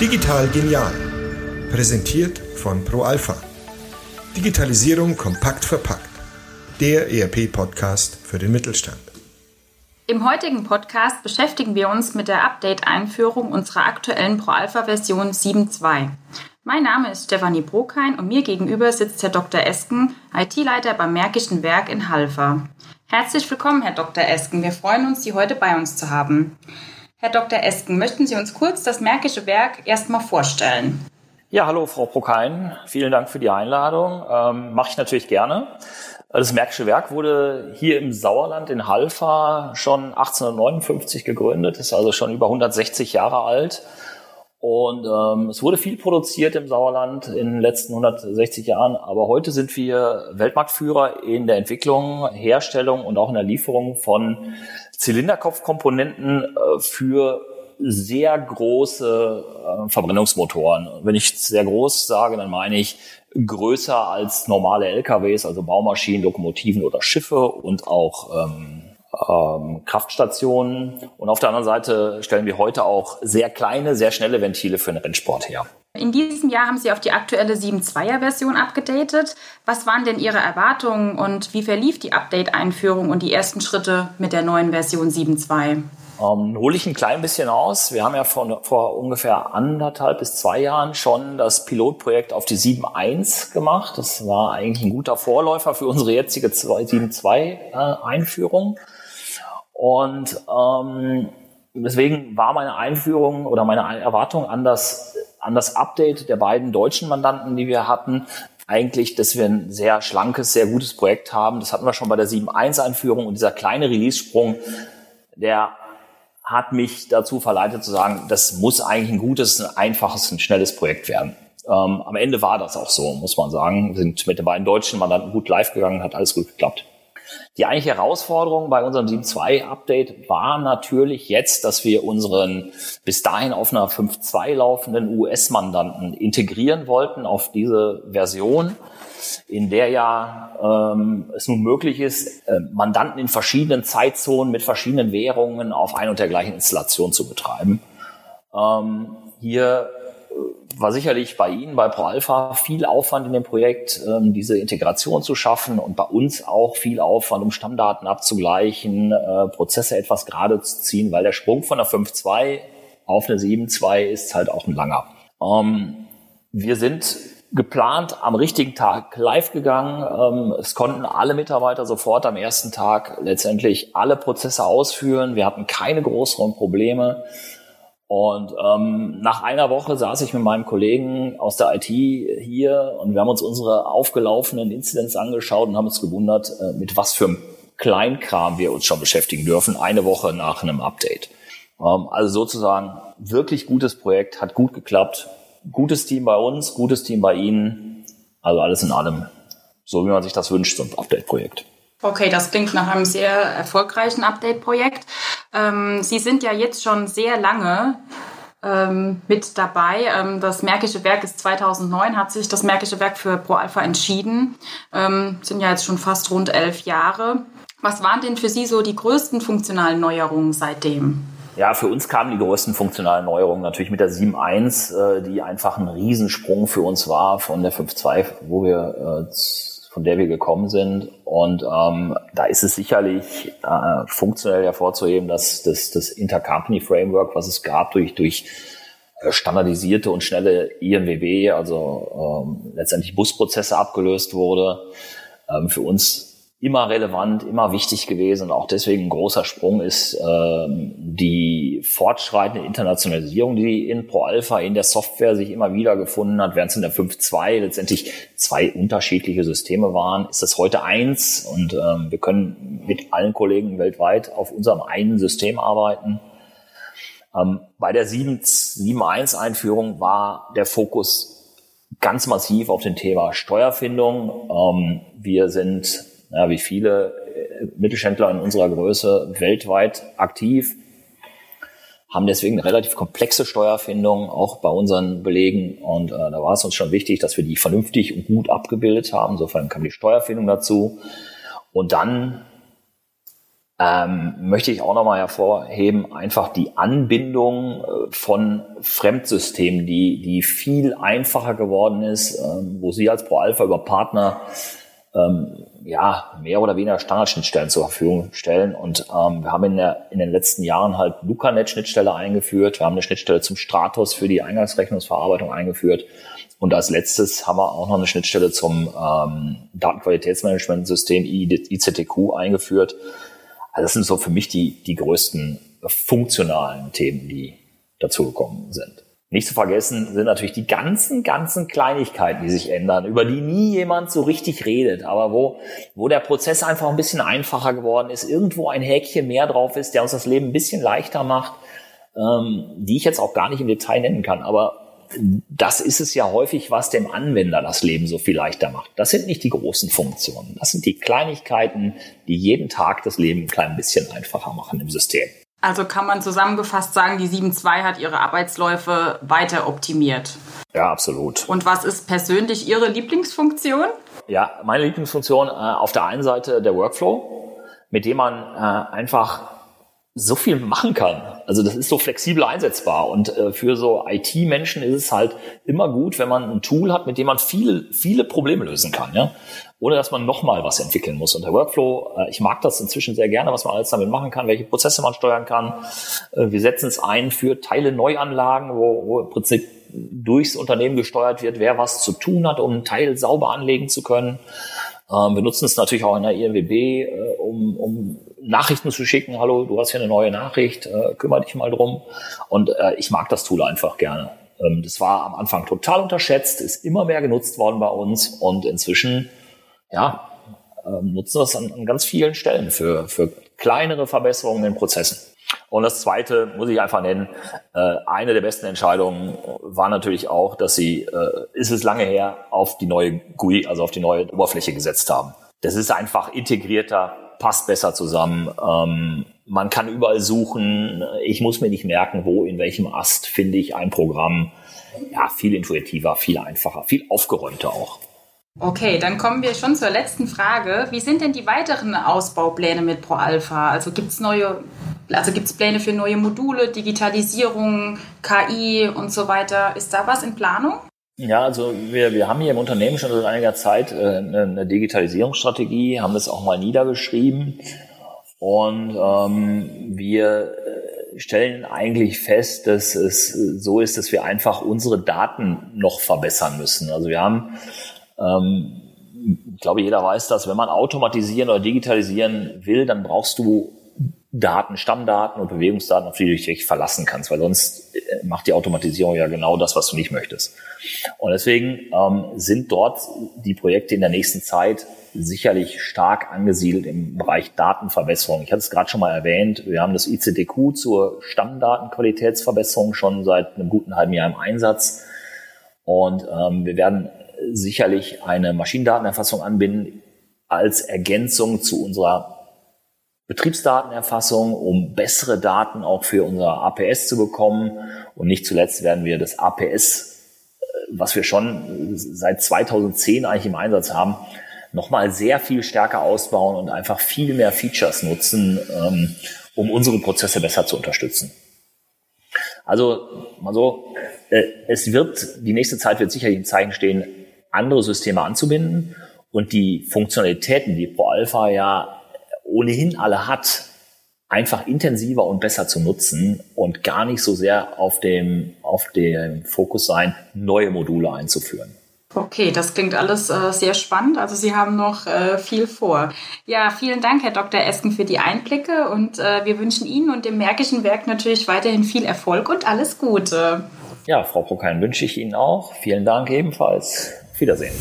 Digital genial. Präsentiert von ProAlpha. Digitalisierung kompakt verpackt. Der ERP-Podcast für den Mittelstand. Im heutigen Podcast beschäftigen wir uns mit der Update-Einführung unserer aktuellen ProAlpha-Version 7.2. Mein Name ist Stefanie Brokein und mir gegenüber sitzt Herr Dr. Esken, IT-Leiter beim Märkischen Werk in Halver. Herzlich willkommen, Herr Dr. Esken. Wir freuen uns, Sie heute bei uns zu haben. Herr Dr. Esken, möchten Sie uns kurz das Märkische Werk erstmal vorstellen? Ja, hallo Frau Brokein. Vielen Dank für die Einladung. Ähm, Mache ich natürlich gerne. Das Märkische Werk wurde hier im Sauerland in Halfa schon 1859 gegründet, ist also schon über 160 Jahre alt. Und ähm, es wurde viel produziert im Sauerland in den letzten 160 Jahren, aber heute sind wir Weltmarktführer in der Entwicklung, Herstellung und auch in der Lieferung von Zylinderkopfkomponenten äh, für sehr große äh, Verbrennungsmotoren. Wenn ich sehr groß sage, dann meine ich größer als normale LKWs, also Baumaschinen, Lokomotiven oder Schiffe und auch ähm, ähm, Kraftstationen. Und auf der anderen Seite stellen wir heute auch sehr kleine, sehr schnelle Ventile für den Rennsport her. In diesem Jahr haben Sie auf die aktuelle 7.2er-Version abgedatet. Was waren denn Ihre Erwartungen und wie verlief die Update-Einführung und die ersten Schritte mit der neuen Version 7.2? Ähm, hole ich ein klein bisschen aus. Wir haben ja vor, vor ungefähr anderthalb bis zwei Jahren schon das Pilotprojekt auf die 7.1 gemacht. Das war eigentlich ein guter Vorläufer für unsere jetzige 7.2-Einführung. Äh, und ähm, deswegen war meine Einführung oder meine Erwartung an das, an das Update der beiden deutschen Mandanten, die wir hatten, eigentlich, dass wir ein sehr schlankes, sehr gutes Projekt haben. Das hatten wir schon bei der 7.1-Einführung und dieser kleine Release-Sprung, der hat mich dazu verleitet zu sagen, das muss eigentlich ein gutes, ein einfaches, ein schnelles Projekt werden. Ähm, am Ende war das auch so, muss man sagen. Wir sind mit den beiden deutschen Mandanten gut live gegangen, hat alles gut geklappt. Die eigentliche Herausforderung bei unserem 7.2 Update war natürlich jetzt, dass wir unseren bis dahin auf einer 5.2 laufenden US-Mandanten integrieren wollten auf diese Version in der ja ähm, es nun möglich ist, äh, Mandanten in verschiedenen Zeitzonen mit verschiedenen Währungen auf ein und der gleichen Installation zu betreiben. Ähm, hier war sicherlich bei Ihnen, bei ProAlpha, viel Aufwand in dem Projekt, ähm, diese Integration zu schaffen und bei uns auch viel Aufwand, um Stammdaten abzugleichen, äh, Prozesse etwas gerade zu ziehen, weil der Sprung von einer 5.2 auf eine 7.2 ist halt auch ein langer. Ähm, wir sind geplant am richtigen Tag live gegangen. Ähm, es konnten alle Mitarbeiter sofort am ersten Tag letztendlich alle Prozesse ausführen. Wir hatten keine größeren Probleme. Und ähm, nach einer Woche saß ich mit meinem Kollegen aus der IT hier und wir haben uns unsere aufgelaufenen Incidents angeschaut und haben uns gewundert, äh, mit was für einem Kleinkram wir uns schon beschäftigen dürfen, eine Woche nach einem Update. Ähm, also sozusagen wirklich gutes Projekt, hat gut geklappt gutes Team bei uns, gutes Team bei Ihnen. Also alles in allem, so wie man sich das wünscht, so ein Update-Projekt. Okay, das klingt nach einem sehr erfolgreichen Update-Projekt. Ähm, Sie sind ja jetzt schon sehr lange ähm, mit dabei. Ähm, das Märkische Werk ist 2009, hat sich das Märkische Werk für ProAlpha entschieden. Ähm, sind ja jetzt schon fast rund elf Jahre. Was waren denn für Sie so die größten funktionalen Neuerungen seitdem? Ja, für uns kamen die größten funktionalen Neuerungen natürlich mit der 7.1, äh, die einfach ein Riesensprung für uns war von der 5.2, wo wir äh, von der wir gekommen sind. Und ähm, da ist es sicherlich äh, funktionell hervorzuheben, dass das, das Intercompany-Framework, was es gab, durch, durch äh, standardisierte und schnelle IMWB, also ähm, letztendlich Busprozesse abgelöst wurde. Ähm, für uns immer relevant, immer wichtig gewesen und auch deswegen ein großer Sprung ist ähm, die fortschreitende Internationalisierung, die in Pro Alpha in der Software sich immer wieder gefunden hat, während es in der 5.2 letztendlich zwei unterschiedliche Systeme waren, ist das heute eins und ähm, wir können mit allen Kollegen weltweit auf unserem einen System arbeiten. Ähm, bei der 7.1 Einführung war der Fokus ganz massiv auf dem Thema Steuerfindung. Ähm, wir sind ja, wie viele äh, Mittelständler in unserer Größe weltweit aktiv, haben deswegen eine relativ komplexe Steuerfindung, auch bei unseren Belegen. Und äh, da war es uns schon wichtig, dass wir die vernünftig und gut abgebildet haben. Insofern kam die Steuerfindung dazu. Und dann ähm, möchte ich auch nochmal hervorheben, einfach die Anbindung äh, von Fremdsystemen, die, die viel einfacher geworden ist, ähm, wo Sie als Pro Alpha über Partner ähm, ja, mehr oder weniger Standardschnittstellen zur Verfügung stellen. Und ähm, wir haben in, der, in den letzten Jahren halt LucaNet-Schnittstelle eingeführt. Wir haben eine Schnittstelle zum Stratos für die Eingangsrechnungsverarbeitung eingeführt. Und als letztes haben wir auch noch eine Schnittstelle zum ähm, Datenqualitätsmanagementsystem ICTQ eingeführt. Also das sind so für mich die, die größten funktionalen Themen, die dazugekommen sind. Nicht zu vergessen sind natürlich die ganzen, ganzen Kleinigkeiten, die sich ändern, über die nie jemand so richtig redet, aber wo, wo der Prozess einfach ein bisschen einfacher geworden ist, irgendwo ein Häkchen mehr drauf ist, der uns das Leben ein bisschen leichter macht, ähm, die ich jetzt auch gar nicht im Detail nennen kann, aber das ist es ja häufig, was dem Anwender das Leben so viel leichter macht. Das sind nicht die großen Funktionen. Das sind die Kleinigkeiten, die jeden Tag das Leben ein klein bisschen einfacher machen im System. Also kann man zusammengefasst sagen, die 7.2 hat ihre Arbeitsläufe weiter optimiert. Ja, absolut. Und was ist persönlich Ihre Lieblingsfunktion? Ja, meine Lieblingsfunktion äh, auf der einen Seite der Workflow, mit dem man äh, einfach so viel machen kann. Also das ist so flexibel einsetzbar und äh, für so IT-Menschen ist es halt immer gut, wenn man ein Tool hat, mit dem man viele, viele Probleme lösen kann, ja, ohne dass man nochmal was entwickeln muss. Und der Workflow, äh, ich mag das inzwischen sehr gerne, was man alles damit machen kann, welche Prozesse man steuern kann. Äh, wir setzen es ein für Teile Neuanlagen, wo, wo im Prinzip durchs Unternehmen gesteuert wird, wer was zu tun hat, um einen Teil sauber anlegen zu können. Ähm, wir nutzen es natürlich auch in der INWB, äh, um, um Nachrichten zu schicken. Hallo, du hast hier eine neue Nachricht, äh, kümmere dich mal drum. Und äh, ich mag das Tool einfach gerne. Ähm, das war am Anfang total unterschätzt, ist immer mehr genutzt worden bei uns und inzwischen, ja, ähm, nutzen wir es an, an ganz vielen Stellen für, für kleinere Verbesserungen in Prozessen. Und das Zweite muss ich einfach nennen, äh, eine der besten Entscheidungen war natürlich auch, dass sie, äh, ist es lange her, auf die neue GUI, also auf die neue Oberfläche gesetzt haben. Das ist einfach integrierter, passt besser zusammen. Ähm, man kann überall suchen. Ich muss mir nicht merken, wo, in welchem Ast finde ich ein Programm. Ja, viel intuitiver, viel einfacher, viel aufgeräumter auch. Okay, dann kommen wir schon zur letzten Frage. Wie sind denn die weiteren Ausbaupläne mit ProAlpha? Also gibt es neue, also gibt es Pläne für neue Module, Digitalisierung, KI und so weiter? Ist da was in Planung? Ja, also wir, wir haben hier im Unternehmen schon seit einiger Zeit äh, eine Digitalisierungsstrategie, haben das auch mal niedergeschrieben und ähm, wir äh, stellen eigentlich fest, dass es so ist, dass wir einfach unsere Daten noch verbessern müssen. Also wir haben ähm, ich glaube, jeder weiß das, wenn man automatisieren oder digitalisieren will, dann brauchst du Daten, Stammdaten und Bewegungsdaten, auf die du dich verlassen kannst, weil sonst macht die Automatisierung ja genau das, was du nicht möchtest. Und deswegen ähm, sind dort die Projekte in der nächsten Zeit sicherlich stark angesiedelt im Bereich Datenverbesserung. Ich hatte es gerade schon mal erwähnt, wir haben das ICDQ zur Stammdatenqualitätsverbesserung schon seit einem guten halben Jahr im Einsatz. Und ähm, wir werden sicherlich eine Maschinendatenerfassung anbinden als Ergänzung zu unserer Betriebsdatenerfassung, um bessere Daten auch für unser APS zu bekommen. Und nicht zuletzt werden wir das APS, äh, was wir schon seit 2010 eigentlich im Einsatz haben, nochmal sehr viel stärker ausbauen und einfach viel mehr Features nutzen, ähm, um unsere Prozesse besser zu unterstützen. Also, mal so, äh, es wird, die nächste Zeit wird sicherlich im Zeichen stehen, andere Systeme anzubinden und die Funktionalitäten, die Pro Alpha ja ohnehin alle hat, einfach intensiver und besser zu nutzen und gar nicht so sehr auf dem, auf dem Fokus sein, neue Module einzuführen. Okay, das klingt alles äh, sehr spannend. Also Sie haben noch äh, viel vor. Ja, vielen Dank, Herr Dr. Esken, für die Einblicke und äh, wir wünschen Ihnen und dem Märkischen Werk natürlich weiterhin viel Erfolg und alles Gute. Ja, Frau Prokein wünsche ich Ihnen auch. Vielen Dank ebenfalls. Wiedersehen.